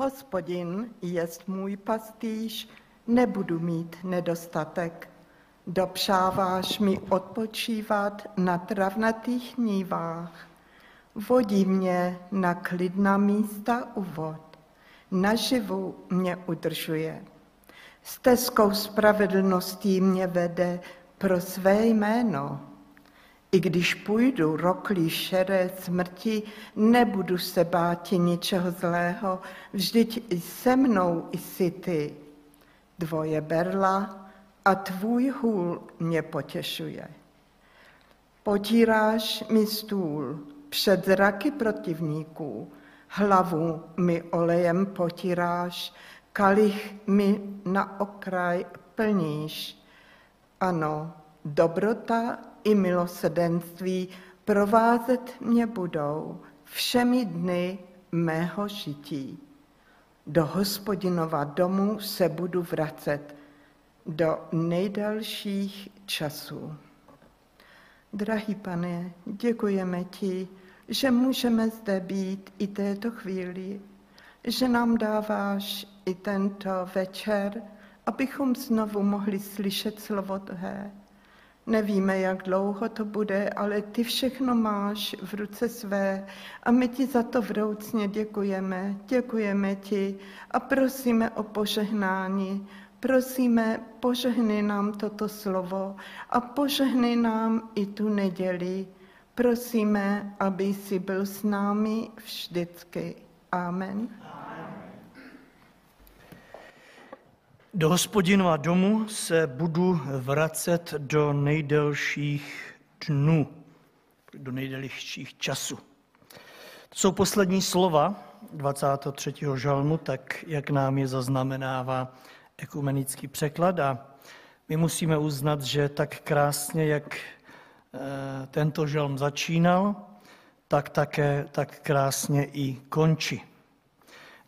Hospodin jest můj pastýř, nebudu mít nedostatek. Dopřáváš mi odpočívat na travnatých nívách. Vodí mě na klidná místa u vod. Naživu mě udržuje. Stezkou spravedlností mě vede pro své jméno. I když půjdu roklí šeré smrti, nebudu se bát ničeho zlého, vždyť i se mnou jsi ty. Dvoje berla a tvůj hůl mě potěšuje. Potíráš mi stůl před zraky protivníků, hlavu mi olejem potíráš, kalich mi na okraj plníš. Ano, dobrota i milosedenství provázet mě budou všemi dny mého žití. Do hospodinova domu se budu vracet do nejdelších časů. Drahý pane, děkujeme ti, že můžeme zde být i této chvíli, že nám dáváš i tento večer, abychom znovu mohli slyšet slovo Tvé. Nevíme, jak dlouho to bude, ale ty všechno máš v ruce své a my ti za to vroucně děkujeme. Děkujeme ti a prosíme o požehnání. Prosíme, požehni nám toto slovo a požehni nám i tu neděli. Prosíme, aby jsi byl s námi vždycky. Amen. Do hospodinova domu se budu vracet do nejdelších dnů, do nejdelších časů. To jsou poslední slova 23. žalmu, tak jak nám je zaznamenává ekumenický překlad a my musíme uznat, že tak krásně, jak eh, tento žalm začínal, tak také tak krásně i končí.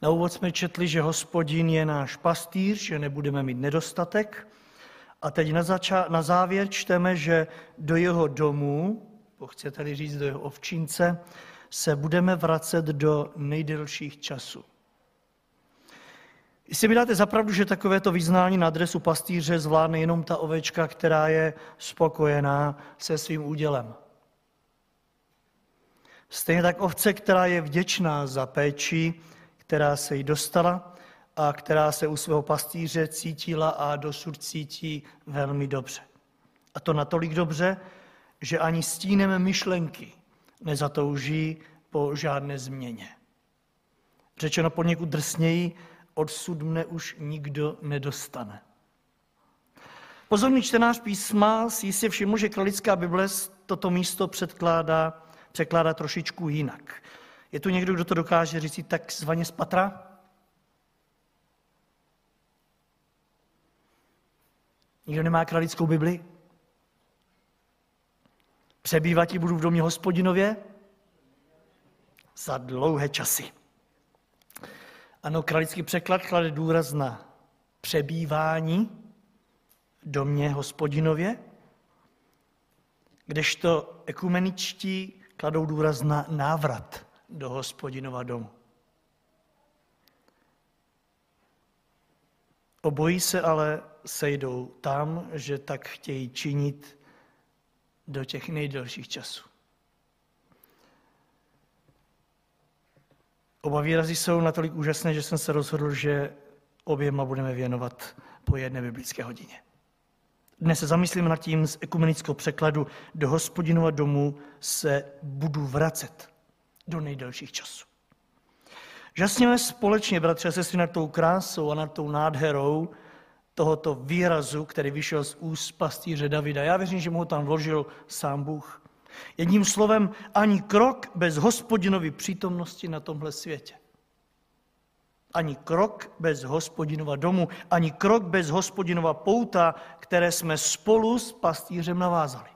Na úvod jsme četli, že hospodin je náš pastýř, že nebudeme mít nedostatek. A teď na, zača- na závěr čteme, že do jeho domu, chcete-li říct do jeho ovčince, se budeme vracet do nejdelších časů. Jestli mi dáte zapravdu, že takovéto vyznání na adresu pastýře zvládne jenom ta ovečka, která je spokojená se svým údělem. Stejně tak ovce, která je vděčná za péči, která se jí dostala a která se u svého pastýře cítila a dosud cítí velmi dobře. A to natolik dobře, že ani stínem myšlenky nezatouží po žádné změně. Řečeno poněkud drsněji, odsud mne už nikdo nedostane. Pozorný čtenář písma si jistě všiml, že kralická Bible toto místo předkládá, překládá trošičku jinak. Je tu někdo, kdo to dokáže říct takzvaně z patra? Nikdo nemá kralickou Bibli? Přebývat budu v domě hospodinově? Za dlouhé časy. Ano, kralický překlad klade důraz na přebývání v domě hospodinově, kdežto ekumeničtí kladou důraz na návrat do hospodinova domu. Obojí se ale sejdou tam, že tak chtějí činit do těch nejdelších časů. Oba výrazy jsou natolik úžasné, že jsem se rozhodl, že oběma budeme věnovat po jedné biblické hodině. Dnes se zamyslím nad tím z ekumenického překladu do hospodinova domu se budu vracet do nejdelších časů. Žasněme společně, bratře a sestry, nad tou krásou a nad tou nádherou tohoto výrazu, který vyšel z úst pastýře Davida. Já věřím, že mu ho tam vložil sám Bůh. Jedním slovem, ani krok bez hospodinovy přítomnosti na tomhle světě. Ani krok bez hospodinova domu, ani krok bez hospodinova pouta, které jsme spolu s pastýřem navázali.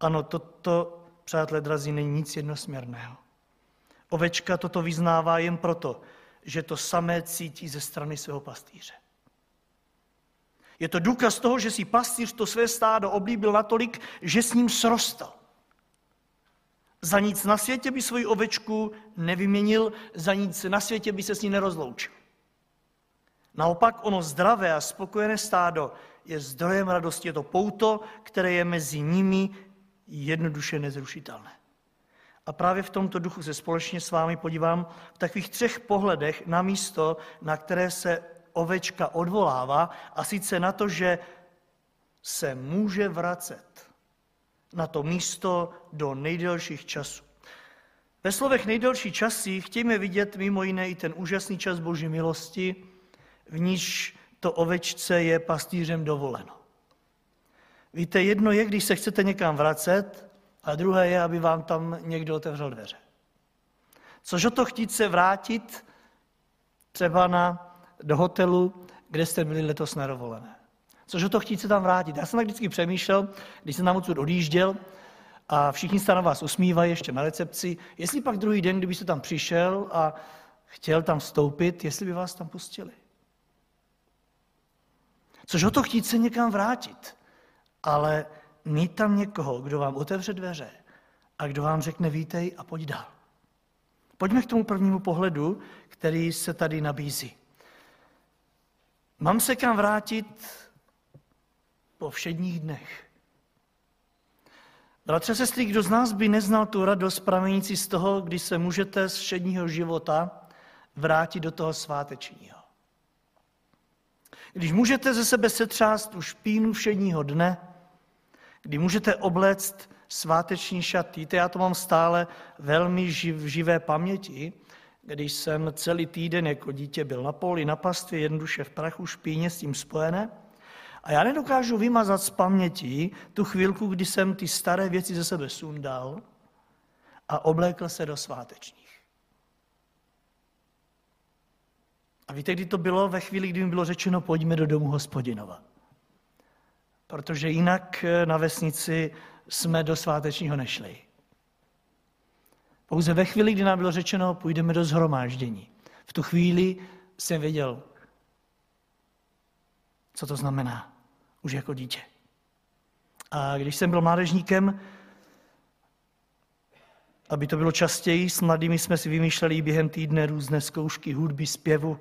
Ano, toto přátelé drazí, není nic jednosměrného. Ovečka toto vyznává jen proto, že to samé cítí ze strany svého pastýře. Je to důkaz toho, že si pastýř to své stádo oblíbil natolik, že s ním srostal. Za nic na světě by svoji ovečku nevyměnil, za nic na světě by se s ní nerozloučil. Naopak ono zdravé a spokojené stádo je zdrojem radosti. Je to pouto, které je mezi nimi jednoduše nezrušitelné. A právě v tomto duchu se společně s vámi podívám v takových třech pohledech na místo, na které se ovečka odvolává, a sice na to, že se může vracet na to místo do nejdelších časů. Ve slovech nejdelší časy chtějme vidět mimo jiné i ten úžasný čas Boží milosti, v níž to ovečce je pastýřem dovoleno. Víte, jedno je, když se chcete někam vracet, a druhé je, aby vám tam někdo otevřel dveře. Což o to chtít se vrátit třeba na, do hotelu, kde jste byli letos na dovolené. Což o to chtít se tam vrátit. Já jsem tak vždycky přemýšlel, když jsem tam odsud odjížděl a všichni se na vás usmívají ještě na recepci, jestli pak druhý den, kdybyste tam přišel a chtěl tam vstoupit, jestli by vás tam pustili. Což o to chtít se někam vrátit. Ale mít tam někoho, kdo vám otevře dveře a kdo vám řekne vítej a pojď dál. Pojďme k tomu prvnímu pohledu, který se tady nabízí. Mám se kam vrátit po všedních dnech. Bratře, sestry, kdo z nás by neznal tu radost pramenící z toho, když se můžete z všedního života vrátit do toho svátečního. Když můžete ze sebe setřást tu špínu všedního dne, kdy můžete obléct sváteční šaty. Já to mám stále velmi živ, živé paměti, když jsem celý týden jako dítě byl na poli, na pastvě, jednoduše v prachu, špíně s tím spojené. A já nedokážu vymazat z paměti tu chvilku, kdy jsem ty staré věci ze sebe sundal a oblékl se do svátečních. A víte, kdy to bylo? Ve chvíli, kdy mi bylo řečeno, pojďme do domu hospodinova protože jinak eh, na vesnici jsme do svátečního nešli. Pouze ve chvíli, kdy nám bylo řečeno, půjdeme do zhromáždění. V tu chvíli jsem věděl, co to znamená, už jako dítě. A když jsem byl mládežníkem, aby to bylo častěji, s mladými jsme si vymýšleli během týdne různé zkoušky hudby, zpěvu,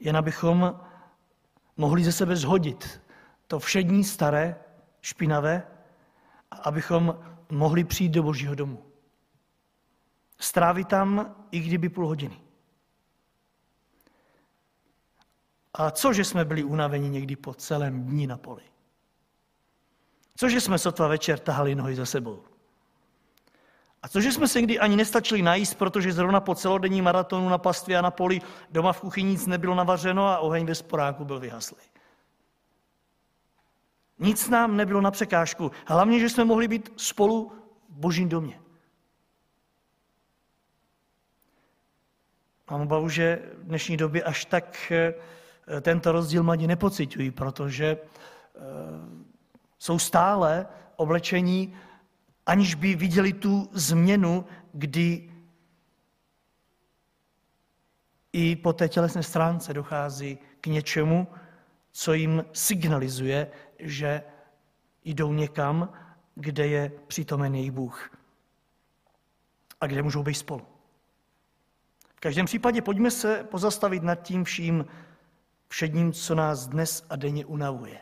jen abychom mohli ze sebe zhodit to všední staré, špinavé, abychom mohli přijít do Božího domu. Strávit tam i kdyby půl hodiny. A cože jsme byli unaveni někdy po celém dní na poli? Cože jsme sotva večer tahali nohy za sebou? A cože jsme se někdy ani nestačili najíst, protože zrovna po celodenní maratonu na pastvě a na poli doma v kuchyni nic nebylo navařeno a oheň ve sporáku byl vyhaslý. Nic nám nebylo na překážku. Hlavně, že jsme mohli být spolu v božím domě. Mám obavu, že v dnešní době až tak eh, tento rozdíl mladí nepocitují, protože eh, jsou stále oblečení, aniž by viděli tu změnu, kdy i po té tělesné stránce dochází k něčemu, co jim signalizuje, že jdou někam, kde je přítomen jejich Bůh a kde můžou být spolu. V každém případě pojďme se pozastavit nad tím vším všedním, co nás dnes a denně unavuje.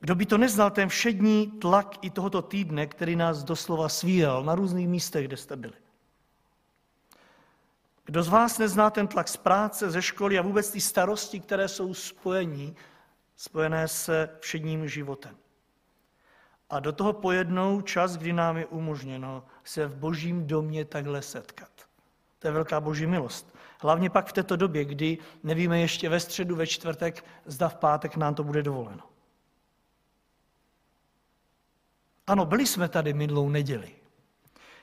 Kdo by to neznal, ten všední tlak i tohoto týdne, který nás doslova svíral na různých místech, kde jste byli. Kdo z vás nezná ten tlak z práce, ze školy a vůbec ty starosti, které jsou spojení, spojené se všedním životem. A do toho pojednou čas, kdy nám je umožněno se v božím domě takhle setkat. To je velká boží milost. Hlavně pak v této době, kdy nevíme ještě ve středu, ve čtvrtek, zda v pátek nám to bude dovoleno. Ano, byli jsme tady minulou neděli.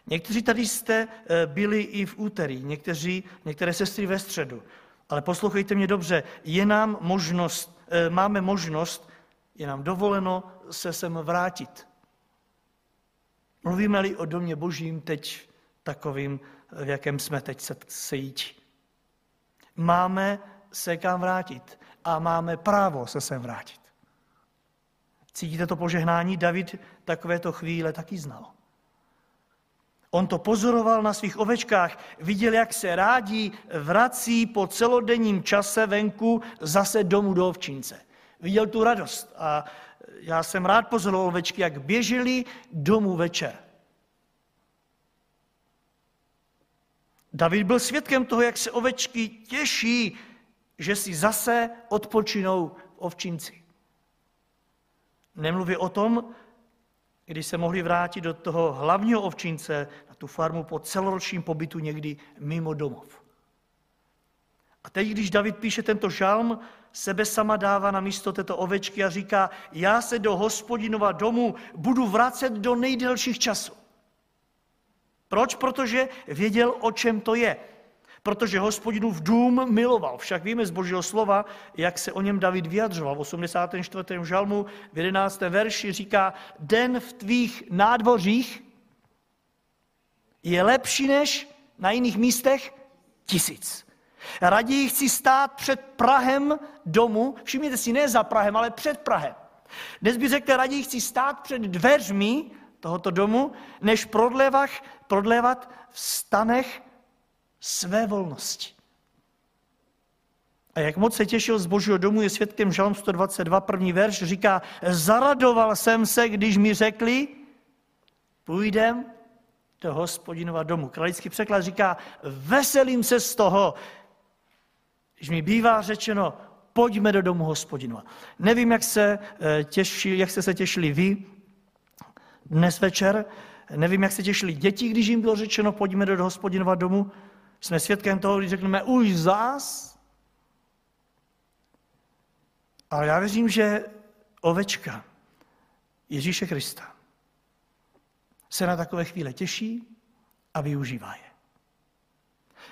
Někteří tady jste eh, byli i v úterý, někteří, některé sestry ve středu. Ale poslouchejte mě dobře, je nám možnost, máme možnost, je nám dovoleno se sem vrátit. Mluvíme-li o domě božím teď takovým, v jakém jsme teď se sejít. Máme se kam vrátit a máme právo se sem vrátit. Cítíte to požehnání? David takovéto chvíle taky znal. On to pozoroval na svých ovečkách, viděl, jak se rádi vrací po celodenním čase venku zase domů do ovčince. Viděl tu radost a já jsem rád pozoroval ovečky, jak běželi domů večer. David byl svědkem toho, jak se ovečky těší, že si zase odpočinou v ovčinci. Nemluví o tom, když se mohli vrátit do toho hlavního ovčince, na tu farmu po celoročním pobytu někdy mimo domov. A teď, když David píše tento žalm, sebe sama dává na místo této ovečky a říká, já se do hospodinova domu budu vracet do nejdelších časů. Proč? Protože věděl, o čem to je. Protože hospodinův dům miloval. Však víme z božího slova, jak se o něm David vyjadřoval. V 84. žalmu v 11. verši říká, den v tvých nádvořích je lepší než na jiných místech tisíc. Raději chci stát před Prahem domu, všimněte si, ne za Prahem, ale před Prahem. Dnes by řekl, raději chci stát před dveřmi tohoto domu, než prodlevat, prodlevat v stanech své volnosti. A jak moc se těšil z božího domu, je svědkem Žalm 122, první verš, říká, zaradoval jsem se, když mi řekli, půjdem do hospodinova domu. Kralický překlad říká, veselím se z toho, když mi bývá řečeno, pojďme do domu hospodinova. Nevím, jak, se eh, těší, jak jste se těšili vy dnes večer, nevím, jak se těšili děti, když jim bylo řečeno, pojďme do hospodinova domu. Jsme svědkem toho, když řekneme, už zás. Ale já věřím, že ovečka Ježíše Krista se na takové chvíle těší a využívá je.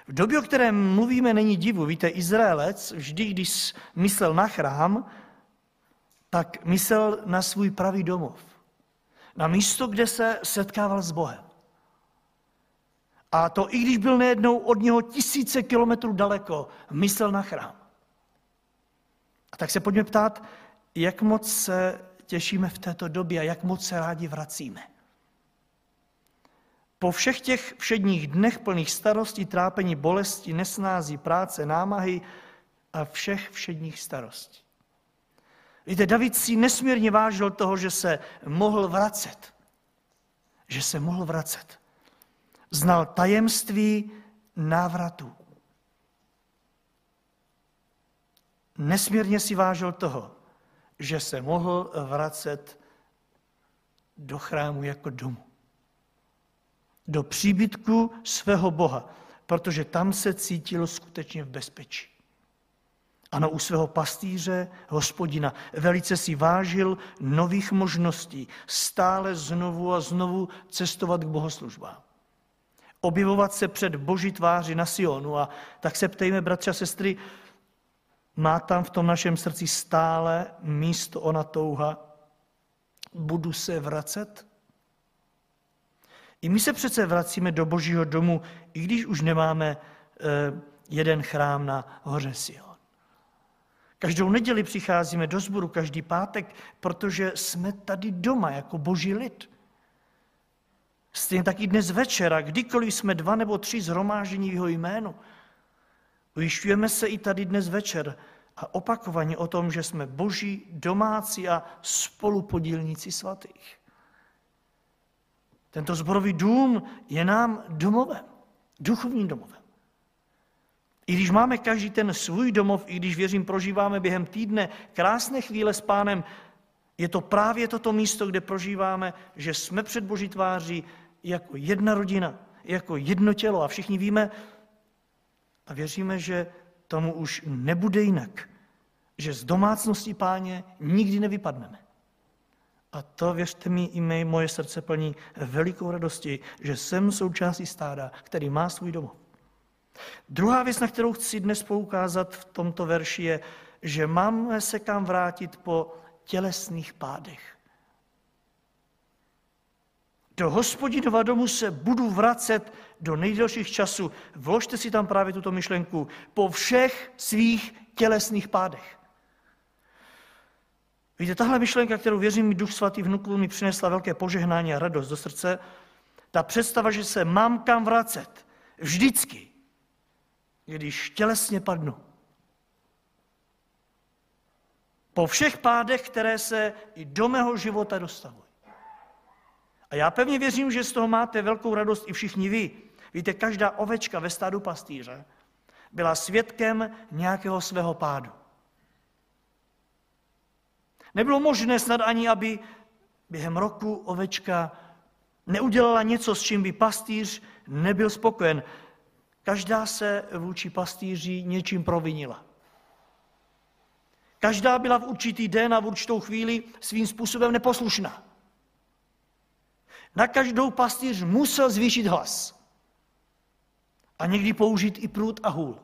V době, o kterém mluvíme, není divu. Víte, Izraelec vždy, když myslel na chrám, tak myslel na svůj pravý domov. Na místo, kde se setkával s Bohem. A to i když byl nejednou od něho tisíce kilometrů daleko, myslel na chrám. A tak se pojďme ptát, jak moc se těšíme v této době a jak moc se rádi vracíme. Po všech těch všedních dnech plných starostí, trápení, bolesti, nesnází, práce, námahy a všech všedních starostí. Víte, David si nesmírně vážil toho, že se mohl vracet. Že se mohl vracet. Znal tajemství návratu. Nesmírně si vážil toho, že se mohl vracet do chrámu jako domů do příbytku svého Boha, protože tam se cítil skutečně v bezpečí. Ano, u svého pastýře, hospodina, velice si vážil nových možností, stále znovu a znovu cestovat k bohoslužbám. Objevovat se před boží tváři na Sionu a tak se ptejme, bratři a sestry, má tam v tom našem srdci stále místo ona touha, budu se vracet? I my se přece vracíme do Božího domu, i když už nemáme eh, jeden chrám na hoře Sion. Každou neděli přicházíme do sboru, každý pátek, protože jsme tady doma jako boží lid. Stejně taky dnes večera, kdykoliv jsme dva nebo tři zhromážení v jeho jménu. Ujišťujeme se i tady dnes večer a opakovaně o tom, že jsme boží domácí a spolupodílníci svatých. Tento zborový dům je nám domovem, duchovním domovem. I když máme každý ten svůj domov, i když věřím, prožíváme během týdne krásné chvíle s pánem, je to právě toto místo, kde prožíváme, že jsme před Boží tváří jako jedna rodina, jako jedno tělo a všichni víme a věříme, že tomu už nebude jinak, že z domácnosti páně nikdy nevypadneme. A to, věřte mi, i mé, moje srdce plní velikou radosti, že jsem součástí stáda, který má svůj domov. Druhá věc, na kterou chci dnes poukázat v tomto verši, je, že máme se kam vrátit po tělesných pádech. Do hospodinova domu se budu vracet do nejdelších časů. Vložte si tam právě tuto myšlenku. Po všech svých tělesných pádech. Víte, tahle myšlenka, kterou věřím mi Duch Svatý vnuku, mi přinesla velké požehnání a radost do srdce. Ta představa, že se mám kam vracet. Vždycky, když tělesně padnu. Po všech pádech, které se i do mého života dostavují. A já pevně věřím, že z toho máte velkou radost i všichni vy. Víte, každá ovečka ve stádu pastýře byla svědkem nějakého svého pádu. Nebylo možné snad ani, aby během roku ovečka neudělala něco, s čím by pastýř nebyl spokojen. Každá se vůči pastýři něčím provinila. Každá byla v určitý den a v určitou chvíli svým způsobem neposlušná. Na každou pastýř musel zvýšit hlas. A někdy použít i prut a hůl.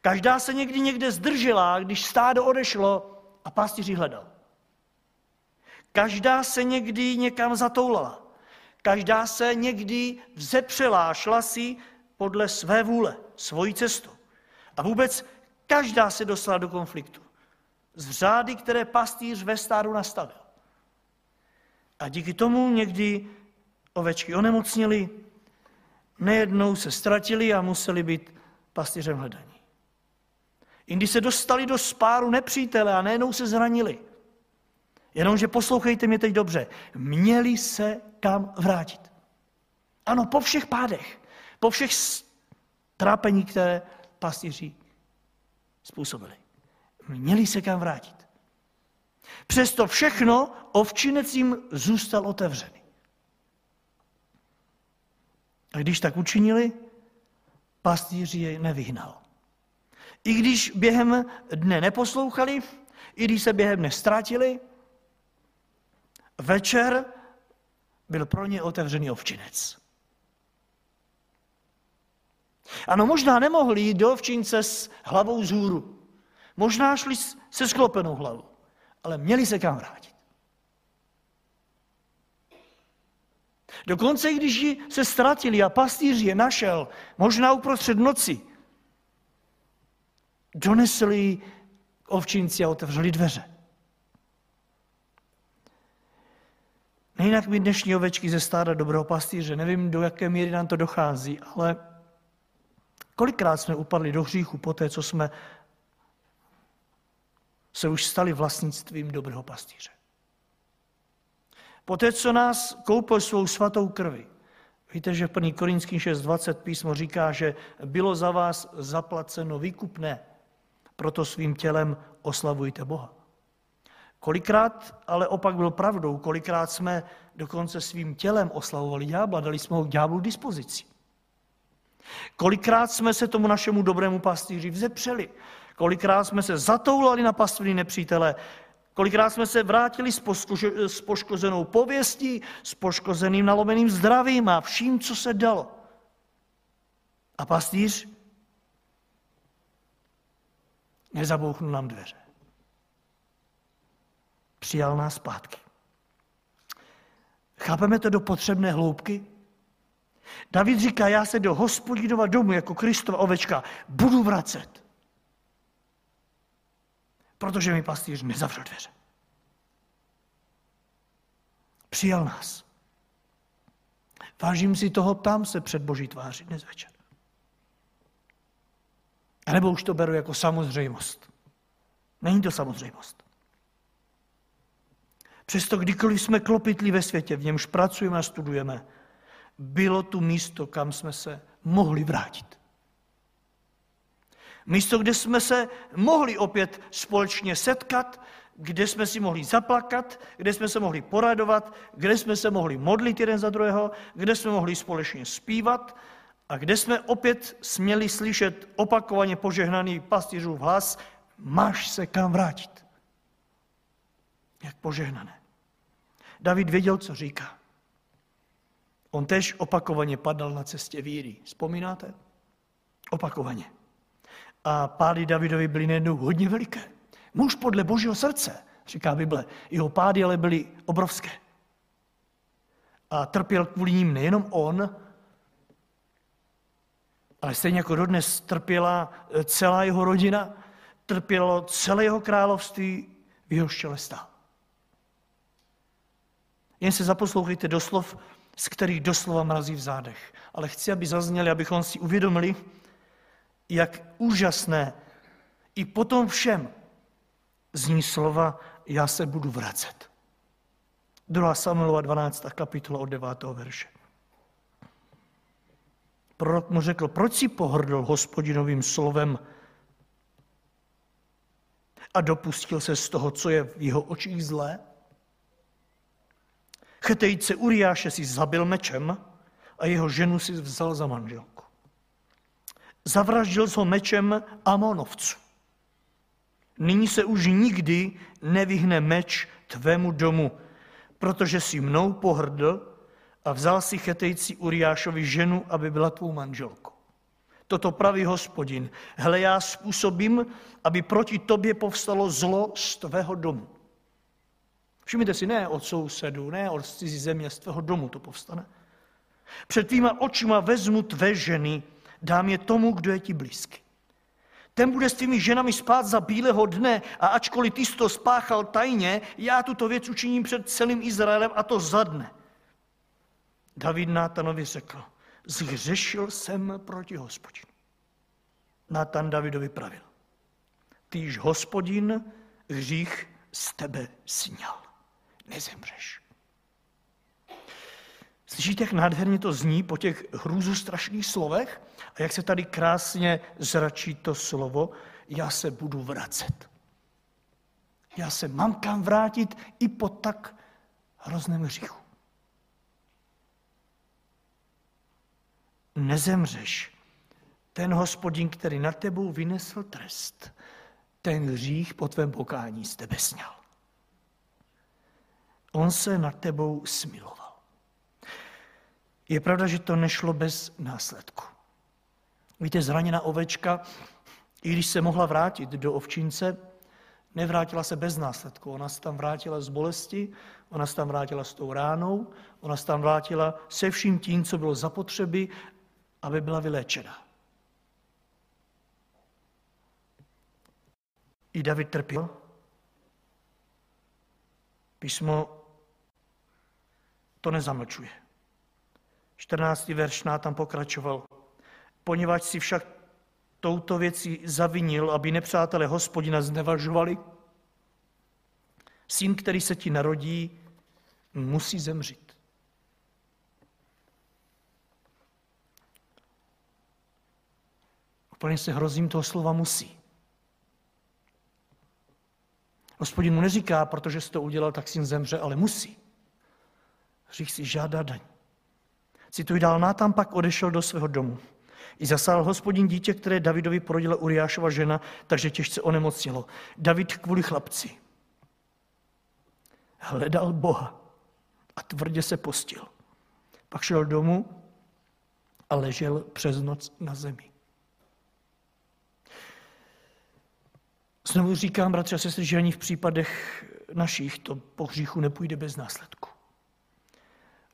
Každá se někdy někde zdržela, když stádo odešlo a pastýři hledal. Každá se někdy někam zatoulala. Každá se někdy vzepřela, šla si podle své vůle, svojí cestu. A vůbec každá se dostala do konfliktu. Z řády, které pastýř ve stádu nastavil. A díky tomu někdy ovečky onemocnili, nejednou se ztratili a museli být pastýřem hledaní. Jindy se dostali do spáru nepřítele a nejednou se zranili. Jenomže poslouchejte mě teď dobře. Měli se kam vrátit. Ano, po všech pádech, po všech trápení, které pastýři způsobili. Měli se kam vrátit. Přesto všechno ovčinec jim zůstal otevřený. A když tak učinili, pastýř je nevyhnal. I když během dne neposlouchali, i když se během dne ztratili, večer byl pro ně otevřený ovčinec. Ano, možná nemohli jít do ovčince s hlavou zhůru. Možná šli se sklopenou hlavou, ale měli se kam vrátit. Dokonce, když se ztratili a pastýř je našel, možná uprostřed noci, donesli ovčinci a otevřeli dveře. Nejinak my dnešní ovečky ze stáda dobrého pastýře, nevím, do jaké míry nám to dochází, ale kolikrát jsme upadli do hříchu po té, co jsme se už stali vlastnictvím dobrého pastýře. Poté, co nás koupil svou svatou krvi, víte, že v 1. Korinským 6.20 písmo říká, že bylo za vás zaplaceno výkupné, proto svým tělem oslavujte Boha. Kolikrát ale opak byl pravdou, kolikrát jsme dokonce svým tělem oslavovali ďábla, dali jsme ho ďáblu dispozici. Kolikrát jsme se tomu našemu dobrému pastýři vzepřeli, kolikrát jsme se zatoulali na pastviny nepřítele, kolikrát jsme se vrátili s, s poškozenou pověstí, s poškozeným nalomeným zdravím a vším, co se dalo. A pastýř nezabouchnul nám dveře. Přijal nás zpátky. Chápeme to do potřebné hloubky? David říká, já se do hospodinova domu jako Kristova ovečka budu vracet. Protože mi pastýř nezavřel dveře. Přijal nás. Vážím si toho, tam se před Boží tváří dnes večer. A nebo už to beru jako samozřejmost. Není to samozřejmost. Přesto kdykoliv jsme klopitli ve světě, v němž pracujeme a studujeme, bylo tu místo, kam jsme se mohli vrátit. Místo, kde jsme se mohli opět společně setkat, kde jsme si mohli zaplakat, kde jsme se mohli poradovat, kde jsme se mohli modlit jeden za druhého, kde jsme mohli společně zpívat a kde jsme opět směli slyšet opakovaně požehnaný pastýřův hlas, máš se kam vrátit. Jak požehnané. David věděl, co říká. On tež opakovaně padal na cestě víry. Vzpomínáte? Opakovaně. A pády Davidovi byly nejednou hodně veliké. Muž podle božího srdce, říká Bible. Jeho pády ale byly obrovské. A trpěl kvůli ním nejenom on, ale stejně jako dodnes trpěla celá jeho rodina, trpělo celé jeho království, v jeho štěle stál. Jen se zaposlouchejte do slov, z kterých doslova mrazí v zádech. Ale chci, aby zazněli, abychom si uvědomili, jak úžasné i po tom všem zní slova, já se budu vracet. 2. Samuelova 12. kapitola od 9. verše. Prorok mu řekl, proč si pohrdl hospodinovým slovem a dopustil se z toho, co je v jeho očích zlé? Chetejce Uriáše si zabil mečem a jeho ženu si vzal za manželku. Zavraždil ho mečem Amonovců. Nyní se už nikdy nevyhne meč tvému domu, protože si mnou pohrdl a vzal si chetejci Uriášovi ženu, aby byla tvou manželkou. Toto praví hospodin. Hle, já způsobím, aby proti tobě povstalo zlo z tvého domu. Všimněte si, ne od sousedů, ne od cizí země, z tvého domu to povstane. Před tvýma očima vezmu tvé ženy, dám je tomu, kdo je ti blízký. Ten bude s tvými ženami spát za bílého dne a ačkoliv ty jsi to spáchal tajně, já tuto věc učiním před celým Izraelem a to za dne. David Nátanovi řekl, zhřešil jsem proti hospodinu. Nátan Davidovi pravil, týž hospodin hřích z tebe sněl. Nezemřeš. Slyšíte, jak nádherně to zní po těch hrůzu strašných slovech? A jak se tady krásně zračí to slovo, já se budu vracet. Já se mám kam vrátit i po tak hrozném hříchu. Nezemřeš. Ten hospodin, který nad tebou vynesl trest, ten hřích po tvém pokání z tebe sněl. On se nad tebou smiloval. Je pravda, že to nešlo bez následku. Víte, zraněná ovečka, i když se mohla vrátit do ovčince, nevrátila se bez následku. Ona se tam vrátila z bolesti, ona se tam vrátila s tou ránou, ona se tam vrátila se vším tím, co bylo zapotřeby, aby byla vyléčena. I David trpěl. Písmo to nezamlčuje. 14. verš tam pokračoval. Poněvadž si však touto věcí zavinil, aby nepřátelé hospodina znevažovali, syn, který se ti narodí, musí zemřít. Úplně se hrozím toho slova musí. Hospodin mu neříká, protože jsi to udělal, tak syn zemře, ale musí. Hřích si žádá daň. Cituji dál, Nátam pak odešel do svého domu. I zasál hospodin dítě, které Davidovi porodila Uriášova žena, takže těžce onemocnilo. David kvůli chlapci hledal Boha a tvrdě se postil. Pak šel domů a ležel přes noc na zemi. Znovu říkám, bratři a sestry, že ani v případech našich to po hříchu nepůjde bez následku.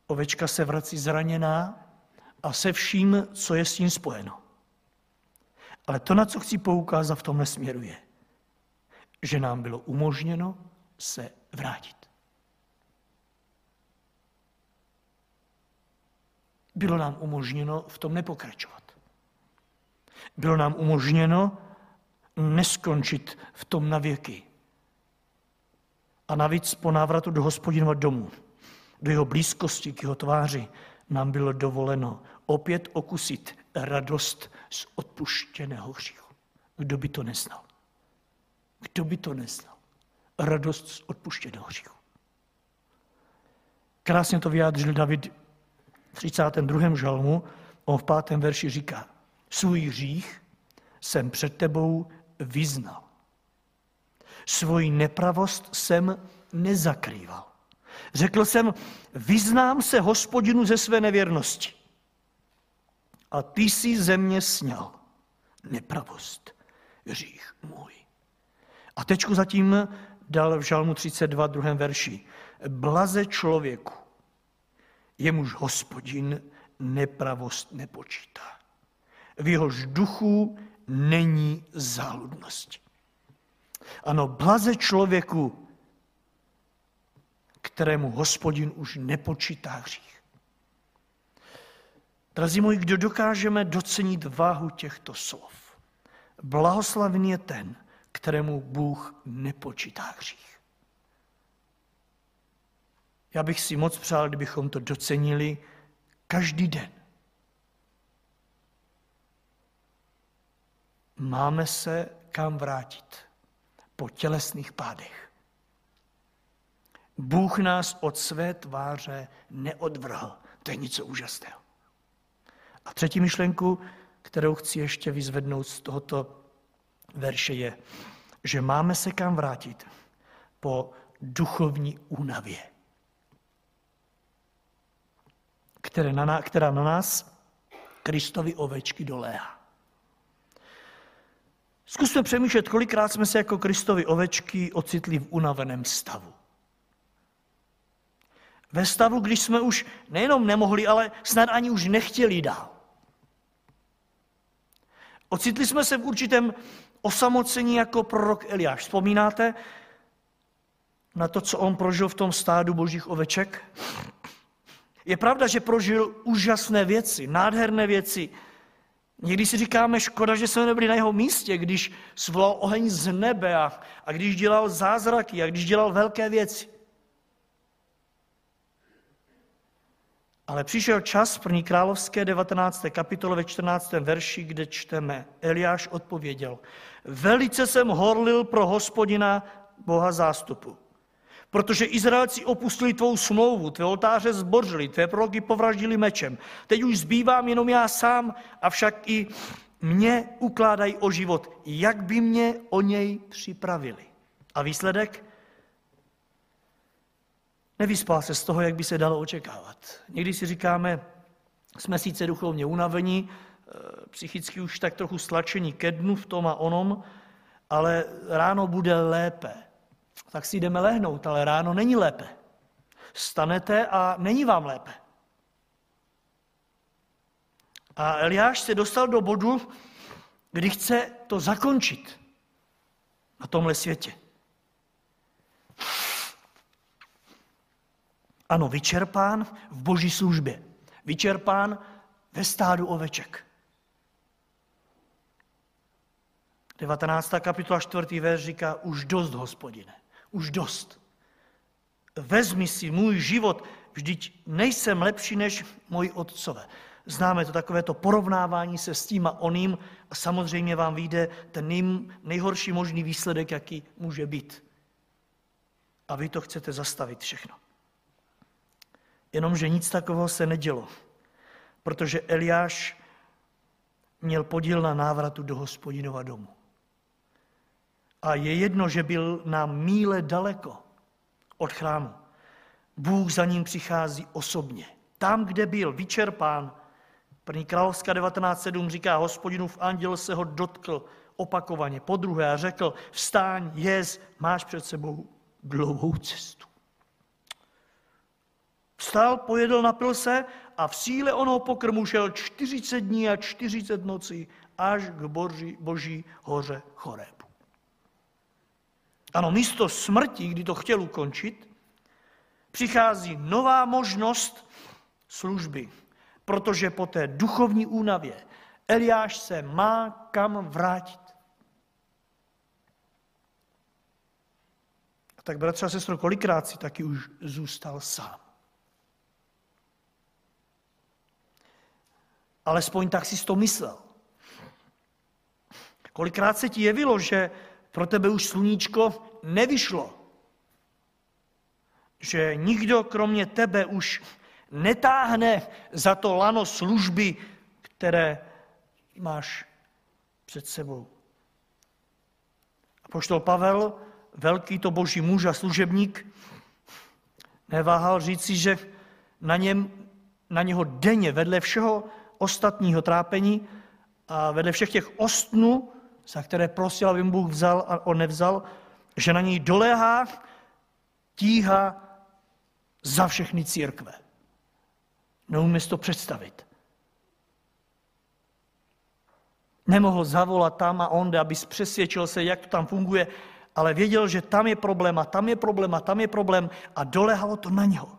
Ovečka se vrací zraněná a se vším, co je s tím spojeno. Ale to, na co chci poukázat v tomhle směru je, že nám bylo umožněno se vrátit. Bylo nám umožněno v tom nepokračovat. Bylo nám umožněno neskončit v tom na věky. A navíc po návratu do hospodinova domu, do jeho blízkosti k jeho tváři, nám bylo dovoleno opět okusit radost z odpuštěného hříchu. Kdo by to neznal? Kdo by to neznal? Radost z odpuštěného hříchu. Krásně to vyjádřil David v 32. žalmu, on v pátém verši říká, svůj hřích jsem před tebou vyznal. Svoji nepravost jsem nezakrýval. Řekl jsem, vyznám se hospodinu ze své nevěrnosti. A ty si ze mě sněl nepravost, hřích můj. A tečku zatím dal v žalmu 32, druhém verši. Blaze člověku, jemuž hospodin nepravost nepočítá. V jehož duchu není záludnosti. Ano, blaze člověku, kterému hospodin už nepočítá hřích. Drazí moji, kdo dokážeme docenit váhu těchto slov? Blahoslavený je ten, kterému Bůh nepočítá hřích. Já bych si moc přál, kdybychom to docenili každý den. Máme se kam vrátit po tělesných pádech. Bůh nás od své tváře neodvrhl. To je něco úžasného. A třetí myšlenku, kterou chci ještě vyzvednout z tohoto verše je, že máme se kam vrátit po duchovní únavě, která na nás Kristovi ovečky doléhá. Zkusme přemýšlet, kolikrát jsme se jako Kristovi ovečky ocitli v unaveném stavu. Ve stavu, když jsme už nejenom nemohli, ale snad ani už nechtěli dál. Ocitli jsme se v určitém osamocení jako prorok Eliáš. Vzpomínáte na to, co on prožil v tom stádu božích oveček? Je pravda, že prožil úžasné věci, nádherné věci. Někdy si říkáme, škoda, že jsme nebyli na jeho místě, když svolal oheň z nebe a, a když dělal zázraky a když dělal velké věci. Ale přišel čas první královské 19. kapitole ve 14. verši, kde čteme, Eliáš odpověděl, velice jsem horlil pro hospodina Boha zástupu. Protože Izraelci opustili tvou smlouvu, tvé oltáře zbořili, tvé proroky povraždili mečem. Teď už zbývám jenom já sám, avšak i mě ukládají o život, jak by mě o něj připravili. A výsledek? Nevyspal se z toho, jak by se dalo očekávat. Někdy si říkáme, jsme sice duchovně unavení, eh, psychicky už tak trochu stlačení ke dnu v tom a onom, ale ráno bude lépe. Tak si jdeme lehnout, ale ráno není lépe. Stanete a není vám lépe. A Eliáš se dostal do bodu, kdy chce to zakončit na tomhle světě. Ano, vyčerpán v boží službě. Vyčerpán ve stádu oveček. 19. kapitola 4. verš říká, už dost, hospodine, už dost. Vezmi si můj život, vždyť nejsem lepší než moji otcové. Známe to takové to porovnávání se s tím a oným a samozřejmě vám vyjde ten nej, nejhorší možný výsledek, jaký může být. A vy to chcete zastavit všechno. Jenomže nic takového se nedělo, protože Eliáš měl podíl na návratu do hospodinova domu. A je jedno, že byl na míle daleko od chrámu. Bůh za ním přichází osobně. Tam, kde byl vyčerpán, první královská 19.7 říká, hospodinův anděl se ho dotkl opakovaně, po druhé a řekl, vstáň, jez, máš před sebou dlouhou cestu. Vstal, pojedl, napil se a v síle onoho pokrmu šel 40 dní a 40 nocí až k boží, boží hoře Chorébu. Ano, místo smrti, kdy to chtěl ukončit, přichází nová možnost služby, protože po té duchovní únavě Eliáš se má kam vrátit. A tak, bratře a sestro, kolikrát si taky už zůstal sám. Alespoň tak si to myslel. Kolikrát se ti jevilo, že pro tebe už sluníčko nevyšlo. Že nikdo kromě tebe už netáhne za to lano služby, které máš před sebou. A poštol Pavel, velký to boží muž a služebník, neváhal říci, že na, něm, na něho denně vedle všeho ostatního trápení a vedle všech těch ostnů, za které prosil, aby mu Bůh vzal a on nevzal, že na něj doléhá tíha za všechny církve. Neumíme si to představit. Nemohl zavolat tam a onde, aby přesvědčil se, jak to tam funguje ale věděl, že tam je problém a tam je problém a tam je problém a dolehalo to na něho.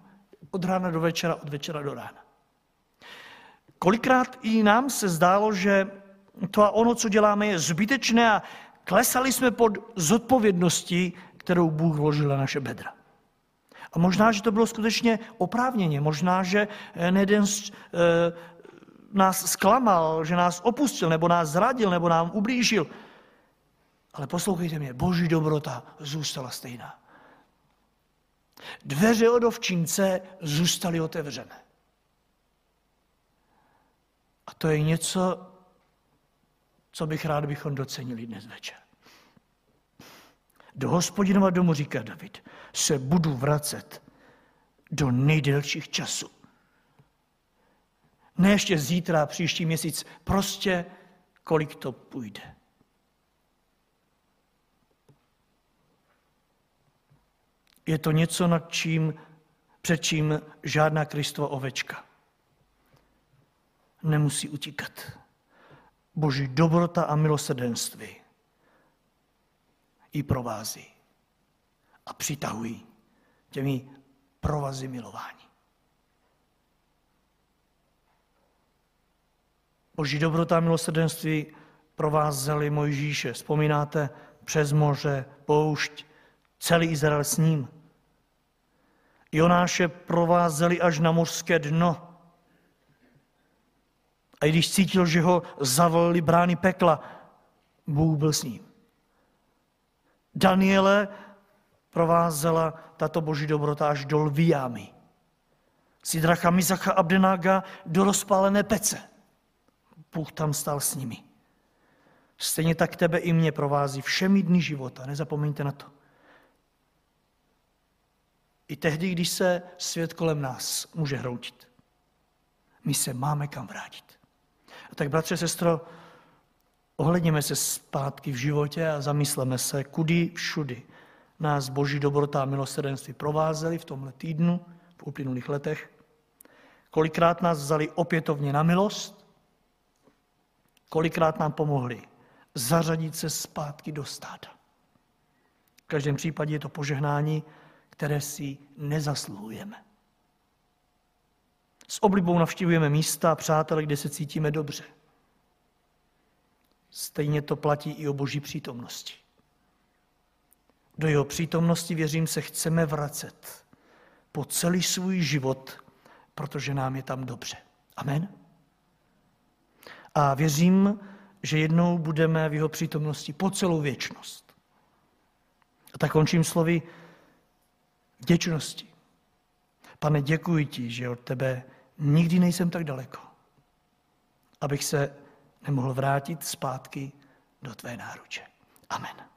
Od rána do večera, od večera do rána. Kolikrát i nám se zdálo, že to a ono, co děláme, je zbytečné a klesali jsme pod zodpovědností, kterou Bůh vložil na naše bedra. A možná, že to bylo skutečně oprávněně, možná, že jeden z, e, nás zklamal, že nás opustil, nebo nás zradil, nebo nám ublížil. Ale poslouchejte mě, boží dobrota zůstala stejná. Dveře od ovčince zůstaly otevřené. A to je něco, co bych rád, bychom docenili dnes večer. Do hospodinova domu, říká David, se budu vracet do nejdelších časů. Ne ještě zítra, příští měsíc, prostě kolik to půjde. Je to něco, nad čím, před čím žádná Kristova ovečka nemusí utíkat. Boží dobrota a milosedenství ji provází a přitahují těmi provazy milování. Boží dobrota a milosrdenství provázely Mojžíše. Vzpomínáte přes moře, poušť, celý Izrael s ním. Jonáše provázeli až na mořské dno. A když cítil, že ho zavolili brány pekla, Bůh byl s ním. Daniele provázela tato boží dobrota až do lvíjamy. Sidracha, Mizacha, Abdenága do rozpálené pece. Bůh tam stál s nimi. Stejně tak tebe i mě provází všemi dny života. Nezapomeňte na to. I tehdy, když se svět kolem nás může hroutit. My se máme kam vrátit. Tak, bratře, sestro, ohledněme se zpátky v životě a zamysleme se, kudy všudy nás boží dobrota a milosrdenství provázely v tomhle týdnu, v uplynulých letech. Kolikrát nás vzali opětovně na milost, kolikrát nám pomohli zařadit se zpátky do stáda. V každém případě je to požehnání, které si nezasluhujeme. S oblibou navštěvujeme místa a přátelé, kde se cítíme dobře. Stejně to platí i o boží přítomnosti. Do jeho přítomnosti, věřím, se chceme vracet po celý svůj život, protože nám je tam dobře. Amen. A věřím, že jednou budeme v jeho přítomnosti po celou věčnost. A tak končím slovy vděčnosti. Pane, děkuji ti, že od tebe nikdy nejsem tak daleko, abych se nemohl vrátit zpátky do tvé náruče. Amen.